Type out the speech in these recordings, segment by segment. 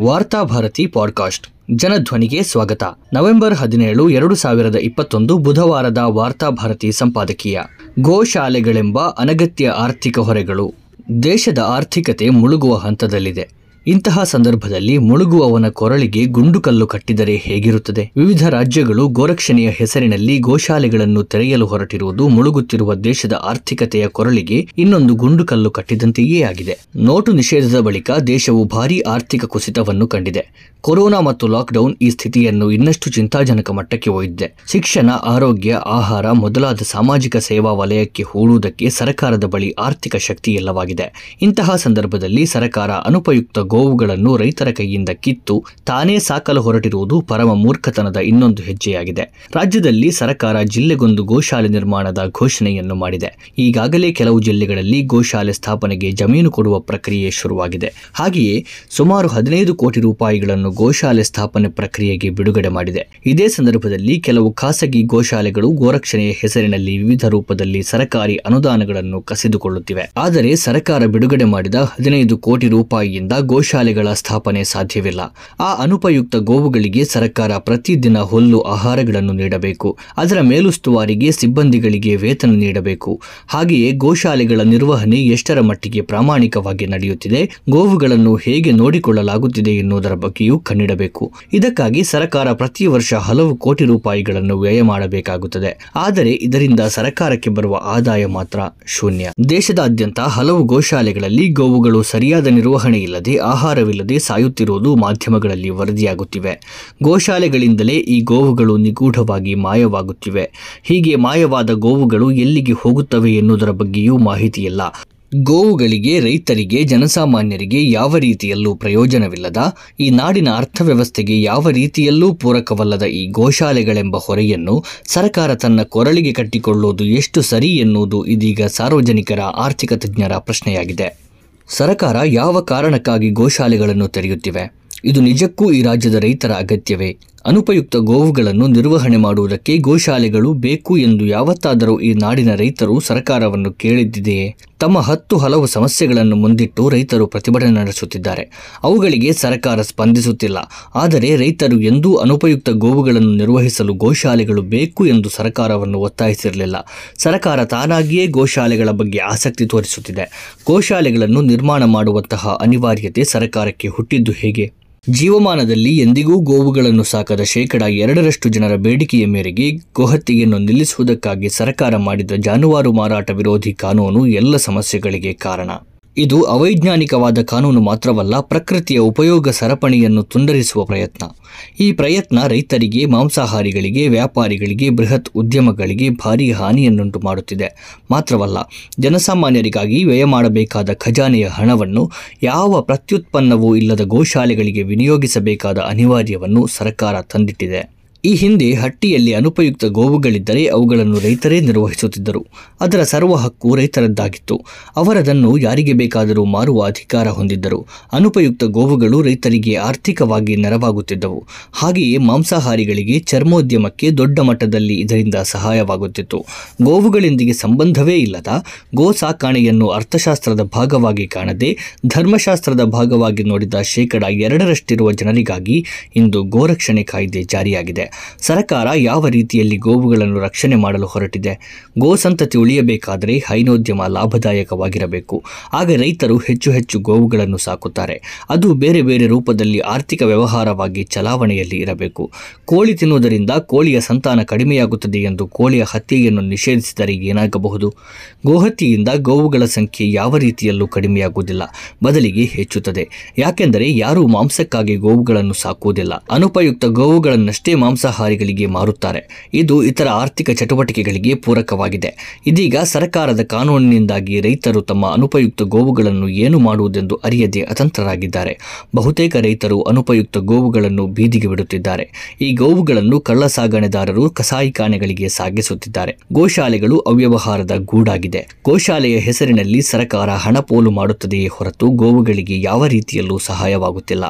Varthabharati podcast. ಜನಧ್ವನಿಗೆ ಸ್ವಾಗತ. November ಹದಿನೇಳು, ಎರಡು ಸಾವಿರದ ಇಪ್ಪತ್ತೊಂದು ಬುಧವಾರದ ವಾರ್ತಾಭಾರತಿ ಸಂಪಾದಕೀಯ. ಗೋಶಾಲೆಗಳೆಂಬ ಅನಗತ್ಯ ಆರ್ಥಿಕ ಹೊರೆಗಳು. ದೇಶದ ಆರ್ಥಿಕತೆ ಮುಳುಗುವ ಹಂತದಲ್ಲಿದೆ. ಇಂತಹ ಸಂದರ್ಭದಲ್ಲಿ ಮುಳುಗುವವನ ಕೊರಳಿಗೆ ಗುಂಡುಕಲ್ಲು ಕಟ್ಟಿದರೆ ಹೇಗಿರುತ್ತದೆ? ವಿವಿಧ ರಾಜ್ಯಗಳು ಗೋರಕ್ಷಣೆಯ ಹೆಸರಿನಲ್ಲಿ ಗೋಶಾಲೆಗಳನ್ನು ತೆರೆಯಲು ಹೊರಟಿರುವುದು ಮುಳುಗುತ್ತಿರುವ ದೇಶದ ಆರ್ಥಿಕತೆಯ ಕೊರಳಿಗೆ ಇನ್ನೊಂದು ಗುಂಡುಕಲ್ಲು ಕಟ್ಟಿದಂತೆಯೇ ಆಗಿದೆ. ನೋಟು ನಿಷೇಧದ ಬಳಿಕ ದೇಶವು ಭಾರೀ ಆರ್ಥಿಕ ಕುಸಿತವನ್ನು ಕಂಡಿದೆ. ಕೊರೋನಾ ಮತ್ತು ಲಾಕ್ಡೌನ್ ಈ ಸ್ಥಿತಿಯನ್ನು ಇನ್ನಷ್ಟು ಚಿಂತಾಜನಕ ಮಟ್ಟಕ್ಕೆ ಒಯ್ದಿದೆ. ಶಿಕ್ಷಣ, ಆರೋಗ್ಯ, ಆಹಾರ ಮೊದಲಾದ ಸಾಮಾಜಿಕ ಸೇವಾ ವಲಯಕ್ಕೆ ಹೂಡುವುದಕ್ಕೆ ಸರ್ಕಾರದ ಬಳಿ ಆರ್ಥಿಕ ಶಕ್ತಿ ಇಲ್ಲವಾಗಿದೆ ಇಂತಹ ಸಂದರ್ಭದಲ್ಲಿ ಸರ್ಕಾರ ಅನುಪಯುಕ್ತ ಗೋವುಗಳನ್ನು ರೈತರ ಕೈಯಿಂದ ಕಿತ್ತು ತಾನೇ ಸಾಕಲು ಹೊರಟಿರುವುದು ಪರಮ ಮೂರ್ಖತನದ ಇನ್ನೊಂದು ಹೆಜ್ಜೆಯಾಗಿದೆ. ರಾಜ್ಯದಲ್ಲಿ ಸರ್ಕಾರ ಜಿಲ್ಲೆಗೊಂದು ಗೋಶಾಲೆ ನಿರ್ಮಾಣದ ಘೋಷಣೆಯನ್ನು ಮಾಡಿದೆ. ಈಗಾಗಲೇ ಕೆಲವು ಜಿಲ್ಲೆಗಳಲ್ಲಿ ಗೋಶಾಲೆ ಸ್ಥಾಪನೆಗೆ ಜಮೀನು ಕೊಡುವ ಪ್ರಕ್ರಿಯೆ ಶುರುವಾಗಿದೆ. ಹಾಗೆಯೇ ಸುಮಾರು ಹದಿನೈದು ಕೋಟಿ ರೂಪಾಯಿಗಳನ್ನು ಗೋಶಾಲೆ ಸ್ಥಾಪನೆ ಪ್ರಕ್ರಿಯೆಗೆ ಬಿಡುಗಡೆ ಮಾಡಿದೆ. ಇದೇ ಸಂದರ್ಭದಲ್ಲಿ ಕೆಲವು ಖಾಸಗಿ ಗೋಶಾಲೆಗಳು ಗೋರಕ್ಷಣೆಯ ಹೆಸರಿನಲ್ಲಿ ವಿವಿಧ ರೂಪದಲ್ಲಿ ಸರ್ಕಾರಿ ಅನುದಾನಗಳನ್ನು ಕಸಿದುಕೊಳ್ಳುತ್ತಿವೆ. ಆದರೆ ಸರ್ಕಾರ ಬಿಡುಗಡೆ ಮಾಡಿದ ಹದಿನೈದು ಕೋಟಿ ರೂಪಾಯಿಯಿಂದ ಗೋಶಾಲೆಗಳ ಸ್ಥಾಪನೆ ಸಾಧ್ಯವಿಲ್ಲ. ಆ ಅನುಪಯುಕ್ತ ಗೋವುಗಳಿಗೆ ಸರ್ಕಾರ ಪ್ರತಿದಿನ ಹುಲ್ಲು, ಆಹಾರಗಳನ್ನು ನೀಡಬೇಕು. ಅದರ ಮೇಲುಸ್ತುವಾರಿಗೆ ಸಿಬ್ಬಂದಿಗಳಿಗೆ ವೇತನ ನೀಡಬೇಕು. ಹಾಗೆಯೇ ಗೋಶಾಲೆಗಳ ನಿರ್ವಹಣೆ ಎಷ್ಟರ ಮಟ್ಟಿಗೆ ಪ್ರಾಮಾಣಿಕವಾಗಿ ನಡೆಯುತ್ತಿದೆ, ಗೋವುಗಳನ್ನು ಹೇಗೆ ನೋಡಿಕೊಳ್ಳಲಾಗುತ್ತಿದೆ ಎನ್ನುವುದರ ಬಗ್ಗೆಯೂ ಕಣ್ಣಿಡಬೇಕು ಇದಕ್ಕಾಗಿ ಸರ್ಕಾರ ಪ್ರತಿ ವರ್ಷ ಹಲವು ಕೋಟಿ ರೂಪಾಯಿಗಳನ್ನು ವ್ಯಯ ಮಾಡಬೇಕಾಗುತ್ತದೆ. ಆದರೆ ಇದರಿಂದ ಸರ್ಕಾರಕ್ಕೆ ಬರುವ ಆದಾಯ ಮಾತ್ರ ಶೂನ್ಯ. ದೇಶದಾದ್ಯಂತ ಹಲವು ಗೋಶಾಲೆಗಳಲ್ಲಿ ಗೋವುಗಳು ಸರಿಯಾದ ನಿರ್ವಹಣೆ ಇಲ್ಲದೆ ಆಹಾರವಿಲ್ಲದೆ ಸಾಯುತ್ತಿರುವುದು ಮಾಧ್ಯಮಗಳಲ್ಲಿ ವರದಿಯಾಗುತ್ತಿವೆ. ಗೋಶಾಲೆಗಳಿಂದಲೇ ಈ ಗೋವುಗಳು ನಿಗೂಢವಾಗಿ ಮಾಯವಾಗುತ್ತಿವೆ. ಹೀಗೆ ಮಾಯವಾದ ಗೋವುಗಳು ಎಲ್ಲಿಗೆ ಹೋಗುತ್ತವೆ ಎನ್ನುವುದರ ಬಗ್ಗೆಯೂ ಮಾಹಿತಿಯಿಲ್ಲ. ಗೋವುಗಳಿಗೆ, ರೈತರಿಗೆ, ಜನಸಾಮಾನ್ಯರಿಗೆ ಯಾವ ರೀತಿಯಲ್ಲೂ ಪ್ರಯೋಜನವಿಲ್ಲದ, ಈ ನಾಡಿನ ಅರ್ಥವ್ಯವಸ್ಥೆಗೆ ಯಾವ ರೀತಿಯಲ್ಲೂ ಪೂರಕವಲ್ಲದ ಈ ಗೋಶಾಲೆಗಳೆಂಬ ಹೊರೆಯನ್ನು ಸರ್ಕಾರ ತನ್ನ ಕೊರಳಿಗೆ ಕಟ್ಟಿಕೊಳ್ಳುವುದು ಎಷ್ಟು ಸರಿ ಎನ್ನುವುದು ಇದೀಗ ಸಾರ್ವಜನಿಕರ ಆರ್ಥಿಕ ತಜ್ಞರ ಪ್ರಶ್ನೆಯಾಗಿದೆ. ಸರ್ಕಾರ ಯಾವ ಕಾರಣಕ್ಕಾಗಿ ಗೋಶಾಲೆಗಳನ್ನು ತೆರೆಯುತ್ತಿವೆ? ಇದು ನಿಜಕ್ಕೂ ಈ ರಾಜ್ಯದ ರೈತರ ಅಗತ್ಯವೇ? ಅನುಪಯುಕ್ತ ಗೋವುಗಳನ್ನು ನಿರ್ವಹಣೆ ಮಾಡುವುದಕ್ಕೆ ಗೋಶಾಲೆಗಳು ಬೇಕು ಎಂದು ಯಾವತ್ತಾದರೂ ಈ ನಾಡಿನ ರೈತರು ಸರ್ಕಾರವನ್ನು ಕೇಳಿದ್ದಿದೆಯೇ ತಮ್ಮ ಹತ್ತು ಹಲವು ಸಮಸ್ಯೆಗಳನ್ನು ಮುಂದಿಟ್ಟು ರೈತರು ಪ್ರತಿಭಟನೆ ನಡೆಸುತ್ತಿದ್ದಾರೆ. ಅವುಗಳಿಗೆ ಸರ್ಕಾರ ಸ್ಪಂದಿಸುತ್ತಿಲ್ಲ. ಆದರೆ ರೈತರು ಎಂದೂ ಅನುಪಯುಕ್ತ ಗೋವುಗಳನ್ನು ನಿರ್ವಹಿಸಲು ಗೋಶಾಲೆಗಳು ಬೇಕು ಎಂದು ಸರ್ಕಾರವನ್ನು ಒತ್ತಾಯಿಸಿರಲಿಲ್ಲ. ಸರ್ಕಾರ ತಾನಾಗಿಯೇ ಗೋಶಾಲೆಗಳ ಬಗ್ಗೆ ಆಸಕ್ತಿ ತೋರಿಸುತ್ತಿದೆ. ಗೋಶಾಲೆಗಳನ್ನು ನಿರ್ಮಾಣ ಮಾಡುವಂತಹ ಅನಿವಾರ್ಯತೆ ಸರ್ಕಾರಕ್ಕೆ ಹುಟ್ಟಿದ್ದು ಹೇಗೆ? ಜೀವಮಾನದಲ್ಲಿ ಎಂದಿಗೂ ಗೋವುಗಳನ್ನು ಸಾಕದ ಶೇಕಡ ಎರಡರಷ್ಟು ಜನರ ಬೇಡಿಕೆಯ ಮೇರೆಗೆ ಗೋಹತ್ಯೆಯನ್ನು ನಿಲ್ಲಿಸುವುದಕ್ಕಾಗಿ ಸರ್ಕಾರ ಮಾಡಿದ ಜಾನುವಾರು ಮಾರಾಟ ವಿರೋಧಿ ಕಾನೂನು ಎಲ್ಲ ಸಮಸ್ಯೆಗಳಿಗೆ ಕಾರಣ. ಇದು ಅವೈಜ್ಞಾನಿಕವಾದ ಕಾನೂನು ಮಾತ್ರವಲ್ಲ, ಪ್ರಕೃತಿಯ ಉಪಯೋಗ ಸರಪಣಿಯನ್ನು ತುಂಡರಿಸುವ ಪ್ರಯತ್ನ. ಈ ಪ್ರಯತ್ನ ರೈತರಿಗೆ, ಮಾಂಸಾಹಾರಿಗಳಿಗೆ, ವ್ಯಾಪಾರಿಗಳಿಗೆ, ಬೃಹತ್ ಉದ್ಯಮಗಳಿಗೆ ಭಾರೀ ಹಾನಿಯನ್ನುಂಟು ಮಾಡುತ್ತಿದೆ. ಮಾತ್ರವಲ್ಲ, ಜನಸಾಮಾನ್ಯರಿಗಾಗಿ ವ್ಯಯ ಮಾಡಬೇಕಾದ ಖಜಾನೆಯ ಹಣವನ್ನು, ಯಾವ ಪ್ರತ್ಯುತ್ಪನ್ನವೂ ಇಲ್ಲದ ಗೋಶಾಲೆಗಳಿಗೆ ವಿನಿಯೋಗಿಸಬೇಕಾದ ಅನಿವಾರ್ಯವನ್ನು ಸರ್ಕಾರ ತಂದಿಟ್ಟಿದೆ. ಈ ಹಿಂದೆ ಹಟ್ಟಿಯಲ್ಲಿ ಅನುಪಯುಕ್ತ ಗೋವುಗಳಿದ್ದರೆ ಅವುಗಳನ್ನು ರೈತರೇ ನಿರ್ವಹಿಸುತ್ತಿದ್ದರು. ಅದರ ಸರ್ವ ಹಕ್ಕು ರೈತರದ್ದಾಗಿತ್ತು. ಅವರದನ್ನು ಯಾರಿಗೆ ಬೇಕಾದರೂ ಮಾರುವ ಅಧಿಕಾರ ಹೊಂದಿದ್ದರು. ಅನುಪಯುಕ್ತ ಗೋವುಗಳು ರೈತರಿಗೆ ಆರ್ಥಿಕವಾಗಿ ನೆರವಾಗುತ್ತಿದ್ದವು. ಹಾಗೆಯೇ ಮಾಂಸಾಹಾರಿಗಳಿಗೆ ಚರ್ಮೋದ್ಯಮಕ್ಕೆ ದೊಡ್ಡ ಮಟ್ಟದಲ್ಲಿ ಇದರಿಂದ ಸಹಾಯವಾಗುತ್ತಿತ್ತು. ಗೋವುಗಳೊಂದಿಗೆ ಸಂಬಂಧವೇ ಇಲ್ಲದ ಗೋ ಸಾಕಾಣೆಯನ್ನು ಅರ್ಥಶಾಸ್ತ್ರದ ಭಾಗವಾಗಿ ಕಾಣದೆ ಧರ್ಮಶಾಸ್ತ್ರದ ಭಾಗವಾಗಿ ನೋಡಿದ ಶೇಕಡ ಎರಡರಷ್ಟಿರುವ ಜನರಿಗಾಗಿ ಇಂದು ಗೋರಕ್ಷಣೆ ಕಾಯ್ದೆ ಜಾರಿಯಾಗಿದೆ. ಸರ್ಕಾರ ಯಾವ ರೀತಿಯಲ್ಲಿ ಗೋವುಗಳನ್ನು ರಕ್ಷಣೆ ಮಾಡಲು ಹೊರಟಿದೆ? ಗೋ ಸಂತತಿ ಉಳಿಯಬೇಕಾದರೆ ಹೈನೋದ್ಯಮ ಲಾಭದಾಯಕವಾಗಿರಬೇಕು. ಆಗ ರೈತರು ಹೆಚ್ಚು ಹೆಚ್ಚು ಗೋವುಗಳನ್ನು ಸಾಕುತ್ತಾರೆ. ಅದು ಬೇರೆ ಬೇರೆ ರೂಪದಲ್ಲಿ ಆರ್ಥಿಕ ವ್ಯವಹಾರವಾಗಿ ಚಲಾವಣೆಯಲ್ಲಿ ಇರಬೇಕು. ಕೋಳಿ ತಿನ್ನುವುದರಿಂದ ಕೋಳಿಯ ಸಂತಾನ ಕಡಿಮೆಯಾಗುತ್ತದೆ ಎಂದು ಕೋಳಿಯ ಹತ್ಯೆಯನ್ನು ನಿಷೇಧಿಸಿದರೆ ಏನಾಗಬಹುದು? ಗೋಹತ್ಯೆಯಿಂದ ಗೋವುಗಳ ಸಂಖ್ಯೆ ಯಾವ ರೀತಿಯಲ್ಲೂ ಕಡಿಮೆಯಾಗುವುದಿಲ್ಲ, ಬದಲಿಗೆ ಹೆಚ್ಚುತ್ತದೆ. ಯಾಕೆಂದರೆ ಯಾರೂ ಮಾಂಸಕ್ಕಾಗಿ ಗೋವುಗಳನ್ನು ಸಾಕುವುದಿಲ್ಲ. ಅನುಪಯುಕ್ತ ಗೋವುಗಳನ್ನಷ್ಟೇ ಮಾಂಸಾಹಾರಿಗಳಿಗೆ ಮಾರುತ್ತಾರೆ. ಇದು ಇತರ ಆರ್ಥಿಕ ಚಟುವಟಿಕೆಗಳಿಗೆ ಪೂರಕವಾಗಿದೆ. ಇದೀಗ ಸರ್ಕಾರದ ಕಾನೂನಿನಿಂದಾಗಿ ರೈತರು ತಮ್ಮ ಅನುಪಯುಕ್ತ ಗೋವುಗಳನ್ನು ಏನು ಮಾಡುವುದೆಂದು ಅರಿಯದೆ ಅತಂತ್ರರಾಗಿದ್ದಾರೆ. ಬಹುತೇಕ ರೈತರು ಅನುಪಯುಕ್ತ ಗೋವುಗಳನ್ನು ಬೀದಿಗೆ ಬಿಡುತ್ತಿದ್ದಾರೆ. ಈ ಗೋವುಗಳನ್ನು ಕಳ್ಳ ಸಾಗಣೆದಾರರು ಕಸಾಯಿಖಾನೆಗಳಿಗೆ ಸಾಗಿಸುತ್ತಿದ್ದಾರೆ. ಗೋಶಾಲೆಗಳು ಅವ್ಯವಹಾರದ ಗೂಡಾಗಿದೆ. ಗೋಶಾಲೆಯ ಹೆಸರಿನಲ್ಲಿ ಸರ್ಕಾರ ಹಣ ಪೋಲು ಮಾಡುತ್ತದೆಯೇ ಹೊರತು ಗೋವುಗಳಿಗೆ ಯಾವ ರೀತಿಯಲ್ಲೂ ಸಹಾಯವಾಗುತ್ತಿಲ್ಲ.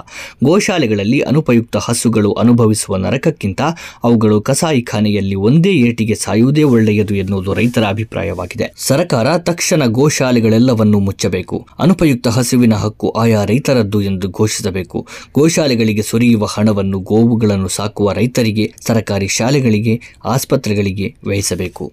ಗೋಶಾಲೆಗಳಲ್ಲಿ ಅನುಪಯುಕ್ತ ಹಸುಗಳು ಅನುಭವಿಸುವ ನರಕಕ್ಕಿಂತ ಅವುಗಳು ಕಸಾಯಿಖಾನೆಯಲ್ಲಿ ಒಂದೇ ಏಟಿಗೆ ಸಾಯುವುದೇ ಒಳ್ಳೆಯದು ಎನ್ನುವುದು ರೈತರ ಅಭಿಪ್ರಾಯವಾಗಿದೆ. ಸರ್ಕಾರ ತಕ್ಷಣ ಗೋಶಾಲೆಗಳೆಲ್ಲವನ್ನೂ ಮುಚ್ಚಬೇಕು. ಅನುಪಯುಕ್ತ ಹಸುವಿನ ಹಕ್ಕು ಆಯಾ ರೈತರದ್ದು ಎಂದು ಘೋಷಿಸಬೇಕು. ಗೋಶಾಲೆಗಳಿಗೆ ಸುರಿಯುವ ಹಣವನ್ನು ಗೋವುಗಳನ್ನು ಸಾಕುವ ರೈತರಿಗೆ, ಸರಕಾರಿ ಶಾಲೆಗಳಿಗೆ, ಆಸ್ಪತ್ರೆಗಳಿಗೆ ವ್ಯಯಿಸಬೇಕು.